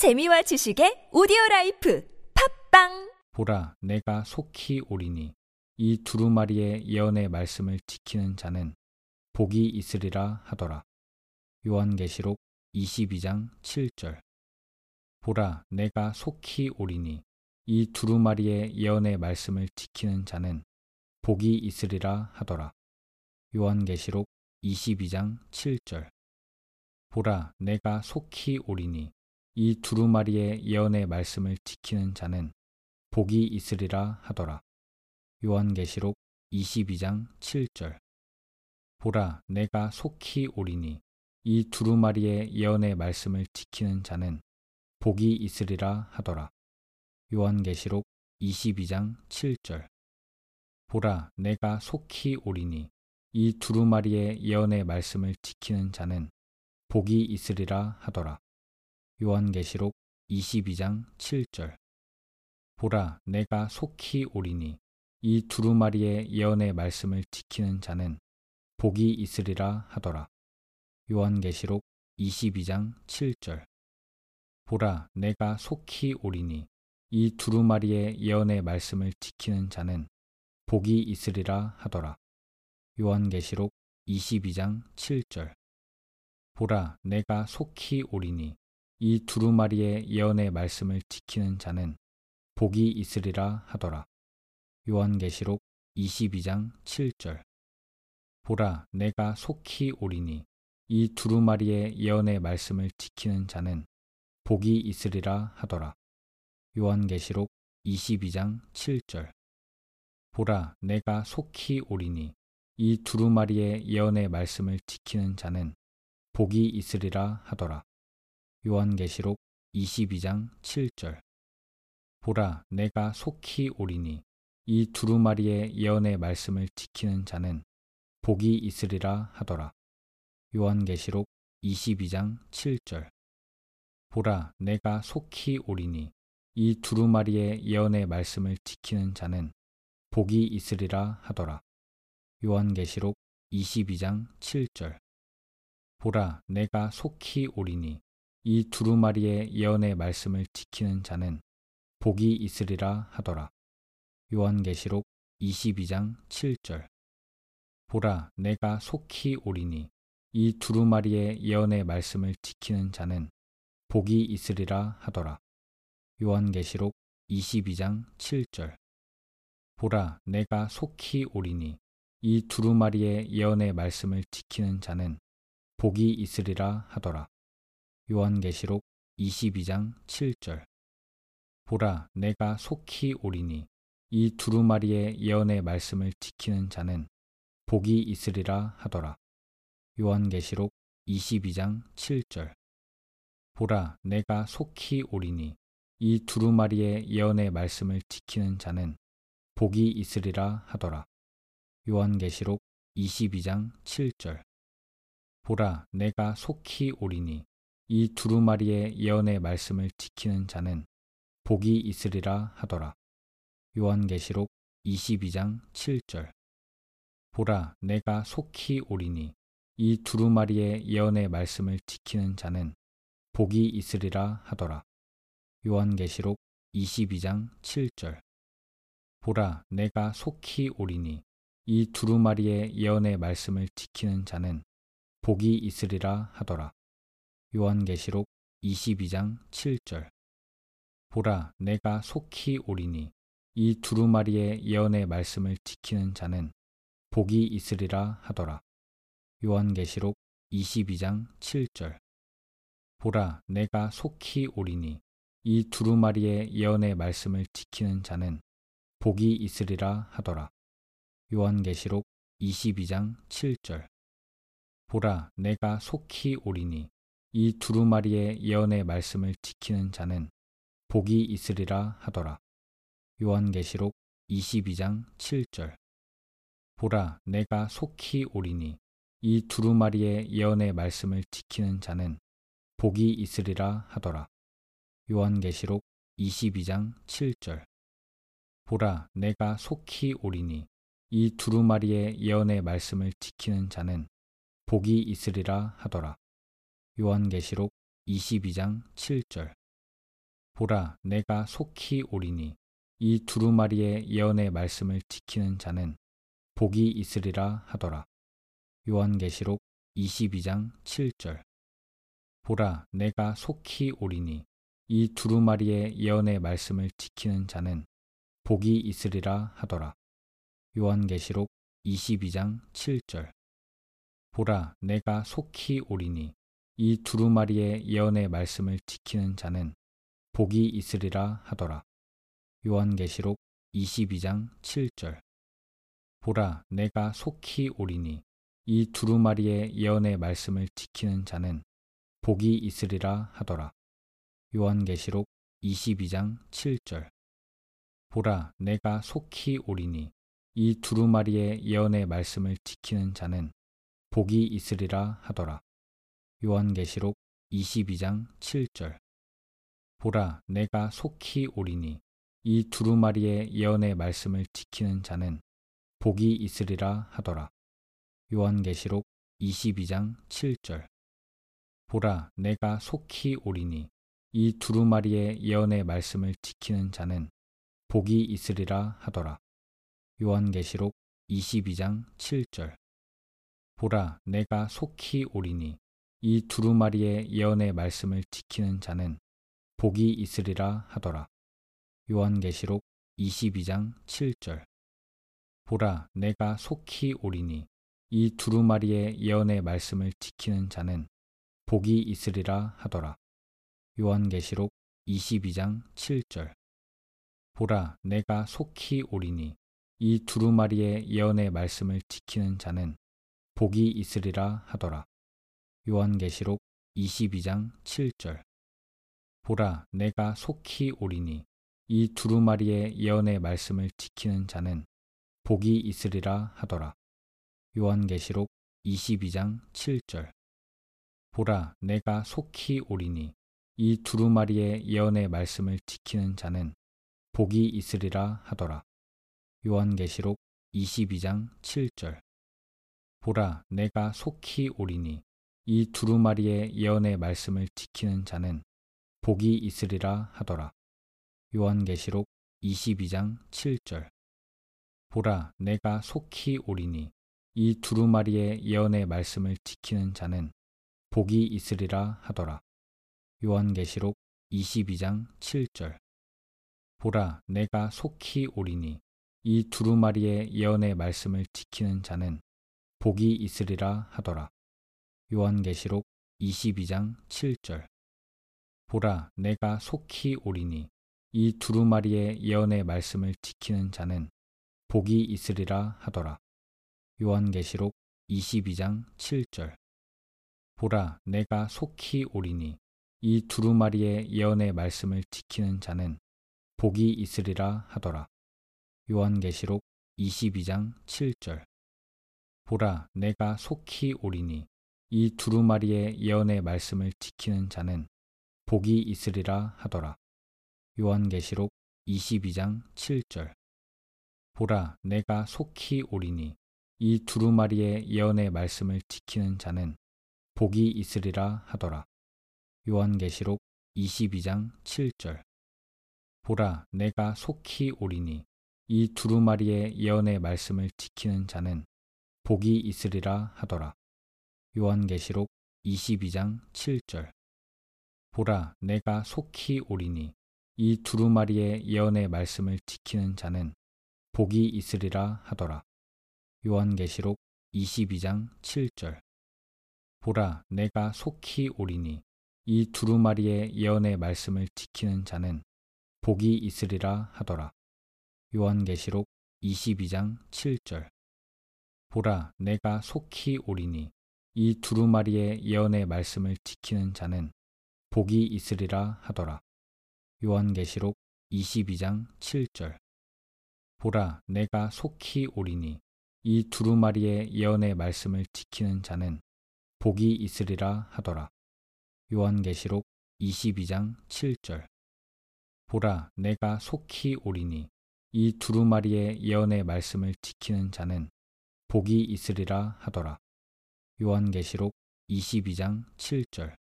재미와 지식의 오디오 라이프 팟빵 보라, 내가 속히 오리니 이 두루마리의 예언의 말씀을 지키는 자는 복이 있으리라 하더라. 요한계시록 22장 7절. 보라, 내가 속히 오리니 이 두루마리의 예언의 말씀을 지키는 자는 복이 있으리라 하더라. 요한계시록 22장 7절. 보라, 내가 속히 오리니 이 두루마리의 예언의 말씀을 지키는 자는 복이 있으리라 하더라. 요한계시록 22장 7절. 보라, 내가 속히 오리니 이 두루마리의 예언의 말씀을 지키는 자는 복이 있으리라 하더라. 요한계시록 22장 7절. 보라, 내가 속히 오리니 이 두루마리의 예언의 말씀을 지키는 자는 복이 있으리라 하더라. 요한계시록 22장 7절. 보라, 내가 속히 오리니 이 두루마리의 예언의 말씀을 지키는 자는 복이 있으리라 하더라. 요한계시록 22장 7절. 보라, 내가 속히 오리니 이 두루마리의 예언의 말씀을 지키는 자는 복이 있으리라 하더라. 요한계시록 22장 7절. 보라, 내가 속히 오리니 이 두루마리의 예언의 말씀을 지키는 자는 복이 있으리라 하더라. 요한계시록 22장 7절. 보라, 내가 속히 오리니 이 두루마리의 예언의 말씀을 지키는 자는 복이 있으리라 하더라. 요한계시록 22장 7절. 보라, 내가 속히 오리니 이 두루마리의 예언의 말씀을 지키는 자는 복이 있으리라 하더라. 요한계시록 22장 7절. 보라, 내가 속히 오리니 이 두루마리의 예언의 말씀을 지키는 자는 복이 있으리라 하더라. 요한계시록 22장 7절. 보라, 내가 속히 오리니 이 두루마리의 예언의 말씀을 지키는 자는 복이 있으리라 하더라. 요한계시록 22장 7절. 보라, 내가 속히 오리니 이 두루마리의 예언의 말씀을 지키는 자는 복이 있으리라 하더라. 요한계시록 22장 7절. 보라, 내가 속히 오리니 이 두루마리의 예언의 말씀을 지키는 자는 복이 있으리라 하더라. 요한계시록 22장 7절. 보라, 내가 속히 오리니 이 두루마리의 예언의 말씀을 지키는 자는 복이 있으리라 하더라. 요한계시록 22장 7절. 보라, 내가 속히 오리니 이 두루마리의 예언의 말씀을 지키는 자는 복이 있으리라 하더라. 요한계시록 22장 7절. 보라, 내가 속히 오리니 이 두루마리의 예언의 말씀을 지키는 자는 복이 있으리라 하더라. 요한계시록 22장 7절. 보라, 내가 속히 오리니 이 두루마리의 예언의 말씀을 지키는 자는 복이 있으리라 하더라. 요한계시록 22장 7절. 보라, 내가 속히 오리니 이 두루마리의 예언의 말씀을 지키는 자는 복이 있으리라 하더라. 요한계시록 22장 7절. 보라, 내가 속히 오리니 이 두루마리의 예언의 말씀을 지키는 자는 복이 있으리라 하더라. 요한계시록 22장 7절. 보라, 내가 속히 오리니 이 두루마리의 예언의 말씀을 지키는 자는 복이 있으리라 하더라. 요한계시록 22장 7절. 보라, 내가 속히 오리니 이 두루마리의 예언의 말씀을 지키는 자는 복이 있으리라 하더라. 요한계시록 22장 7절. 보라, 내가 속히 오리니 이 두루마리의 예언의 말씀을 지키는 자는 복이 있으리라 하더라. 요한계시록 22장 7절. 보라, 내가 속히 오리니 이 두루마리의 예언의 말씀을 지키는 자는 복이 있으리라 하더라. 요한계시록 22장 7절. 보라, 내가 속히 오리니 이 두루마리의 예언의 말씀을 지키는 자는 복이 있으리라 하더라. 요한계시록 22장 7절. 보라, 내가 속히 오리니 이 두루마리의 예언의 말씀을 지키는 자는 복이 있으리라 하더라. 요한계시록 22장 7절 보라, 내가 속히 오리니 이 두루마리의 예언의 말씀을 지키는 자는 복이 있으리라 하더라. 요한계시록 22장 7절 보라, 내가 속히 오리니 이 두루마리의 예언의 말씀을 지키는 자는 복이 있으리라 하더라. 요한계시록 22장 7절 보라, 내가 속히 오리니 이 두루마리의 예언의 말씀을 지키는 자는 복이 있으리라 하더라. 요한계시록 22장 7절 보라, 내가 속히 오리니 이 두루마리의 예언의 말씀을 지키는 자는 복이 있으리라 하더라. 요한계시록 22장 7절 보라, 내가 속히 오리니 이 두루마리의 예언의 말씀을 지키는 자는 복이 있으리라 하더라. 요한계시록 22장 7절 보라, 내가 속히 오리니 이 두루마리의 예언의 말씀을 지키는 자는 복이 있으리라 하더라. 요한계시록 22장 7절 보라, 내가 속히 오리니 이 두루마리의 예언의 말씀을 지키는 자는 복이 있으리라 하더라. 요한계시록 22장 7절 보라, 내가 속히 오리니 이 두루마리의 예언의 말씀을 지키는 자는 복이 있으리라 하더라. 요한계시록 22장 7절 보라, 내가 속히 오리니 이 두루마리의 예언의 말씀을 지키는 자는 복이 있으리라 하더라. 요한계시록 22장 7절 보라, 내가 속히 오리니 이 두루마리의 예언의 말씀을 지키는 자는 복이 있으리라 하더라. 요한계시록 22장 7절 보라, 내가 속히 오리니 이 두루마리의 예언의 말씀을 지키는 자는 복이 있으리라 하더라. 요한계시록 22장 7절 보라, 내가 속히 오리니 이 두루마리의 예언의 말씀을 지키는 자는 복이 있으리라 하더라. 요한계시록 22장 7절 보라, 내가 속히 오리니 이 두루마리의 예언의 말씀을 지키는 자는 복이 있으리라 하더라. 요한계시록 22장 7절 보라, 내가 속히 오리니 이 두루마리의 예언의 말씀을 지키는 자는 복이 있으리라 하더라. 요한계시록 22장 7절 보라, 내가 속히 오리니 이 두루마리의 예언의 말씀을 지키는 자는 복이 있으리라 하더라. 요한계시록 22장 7절 보라, 내가 속히 오리니 이 두루마리의 예언의 말씀을 지키는 자는 복이 있으리라 하더라. 요한계시록 22장 7절 보라, 내가 속히 오리니 이 두루마리의 예언의 말씀을 지키는 자는 복이 있으리라 하더라. 요한계시록 22장 7절 보라, 내가 속히 오리니 이 두루마리의 예언의 말씀을 지키는 자는 복이 있으리라 하더라. 요한계시록 22장 7절 보라, 내가 속히 오리니 이 두루마리의 예언의 말씀을 지키는 자는 복이 있으리라 하더라. 요한계시록 22장 7절 보라, 내가 속히 오리니 이 두루마리의 예언의 말씀을 지키는 자는 복이 있으리라 하더라. 요한계시록 22장 7절 보라, 내가 속히 오리니 이 두루마리의 예언의 말씀을 지키는 자는 복이 있으리라 하더라. 요한계시록 22장 7절 보라, 내가 속히 오리니 이 두루마리의 예언의 말씀을 지키는 자는 복이 있으리라 하더라. 요한계시록 22장 7절 보라, 내가 속히 오리니 이 두루마리의 예언의 말씀을 지키는 자는 복이 있으리라 하더라. 요한계시록 22장 7절 보라, 내가 속히 오리니 이 두루마리의 예언의 말씀을 지키는 자는 복이 있으리라 하더라. 요한계시록 22장 7절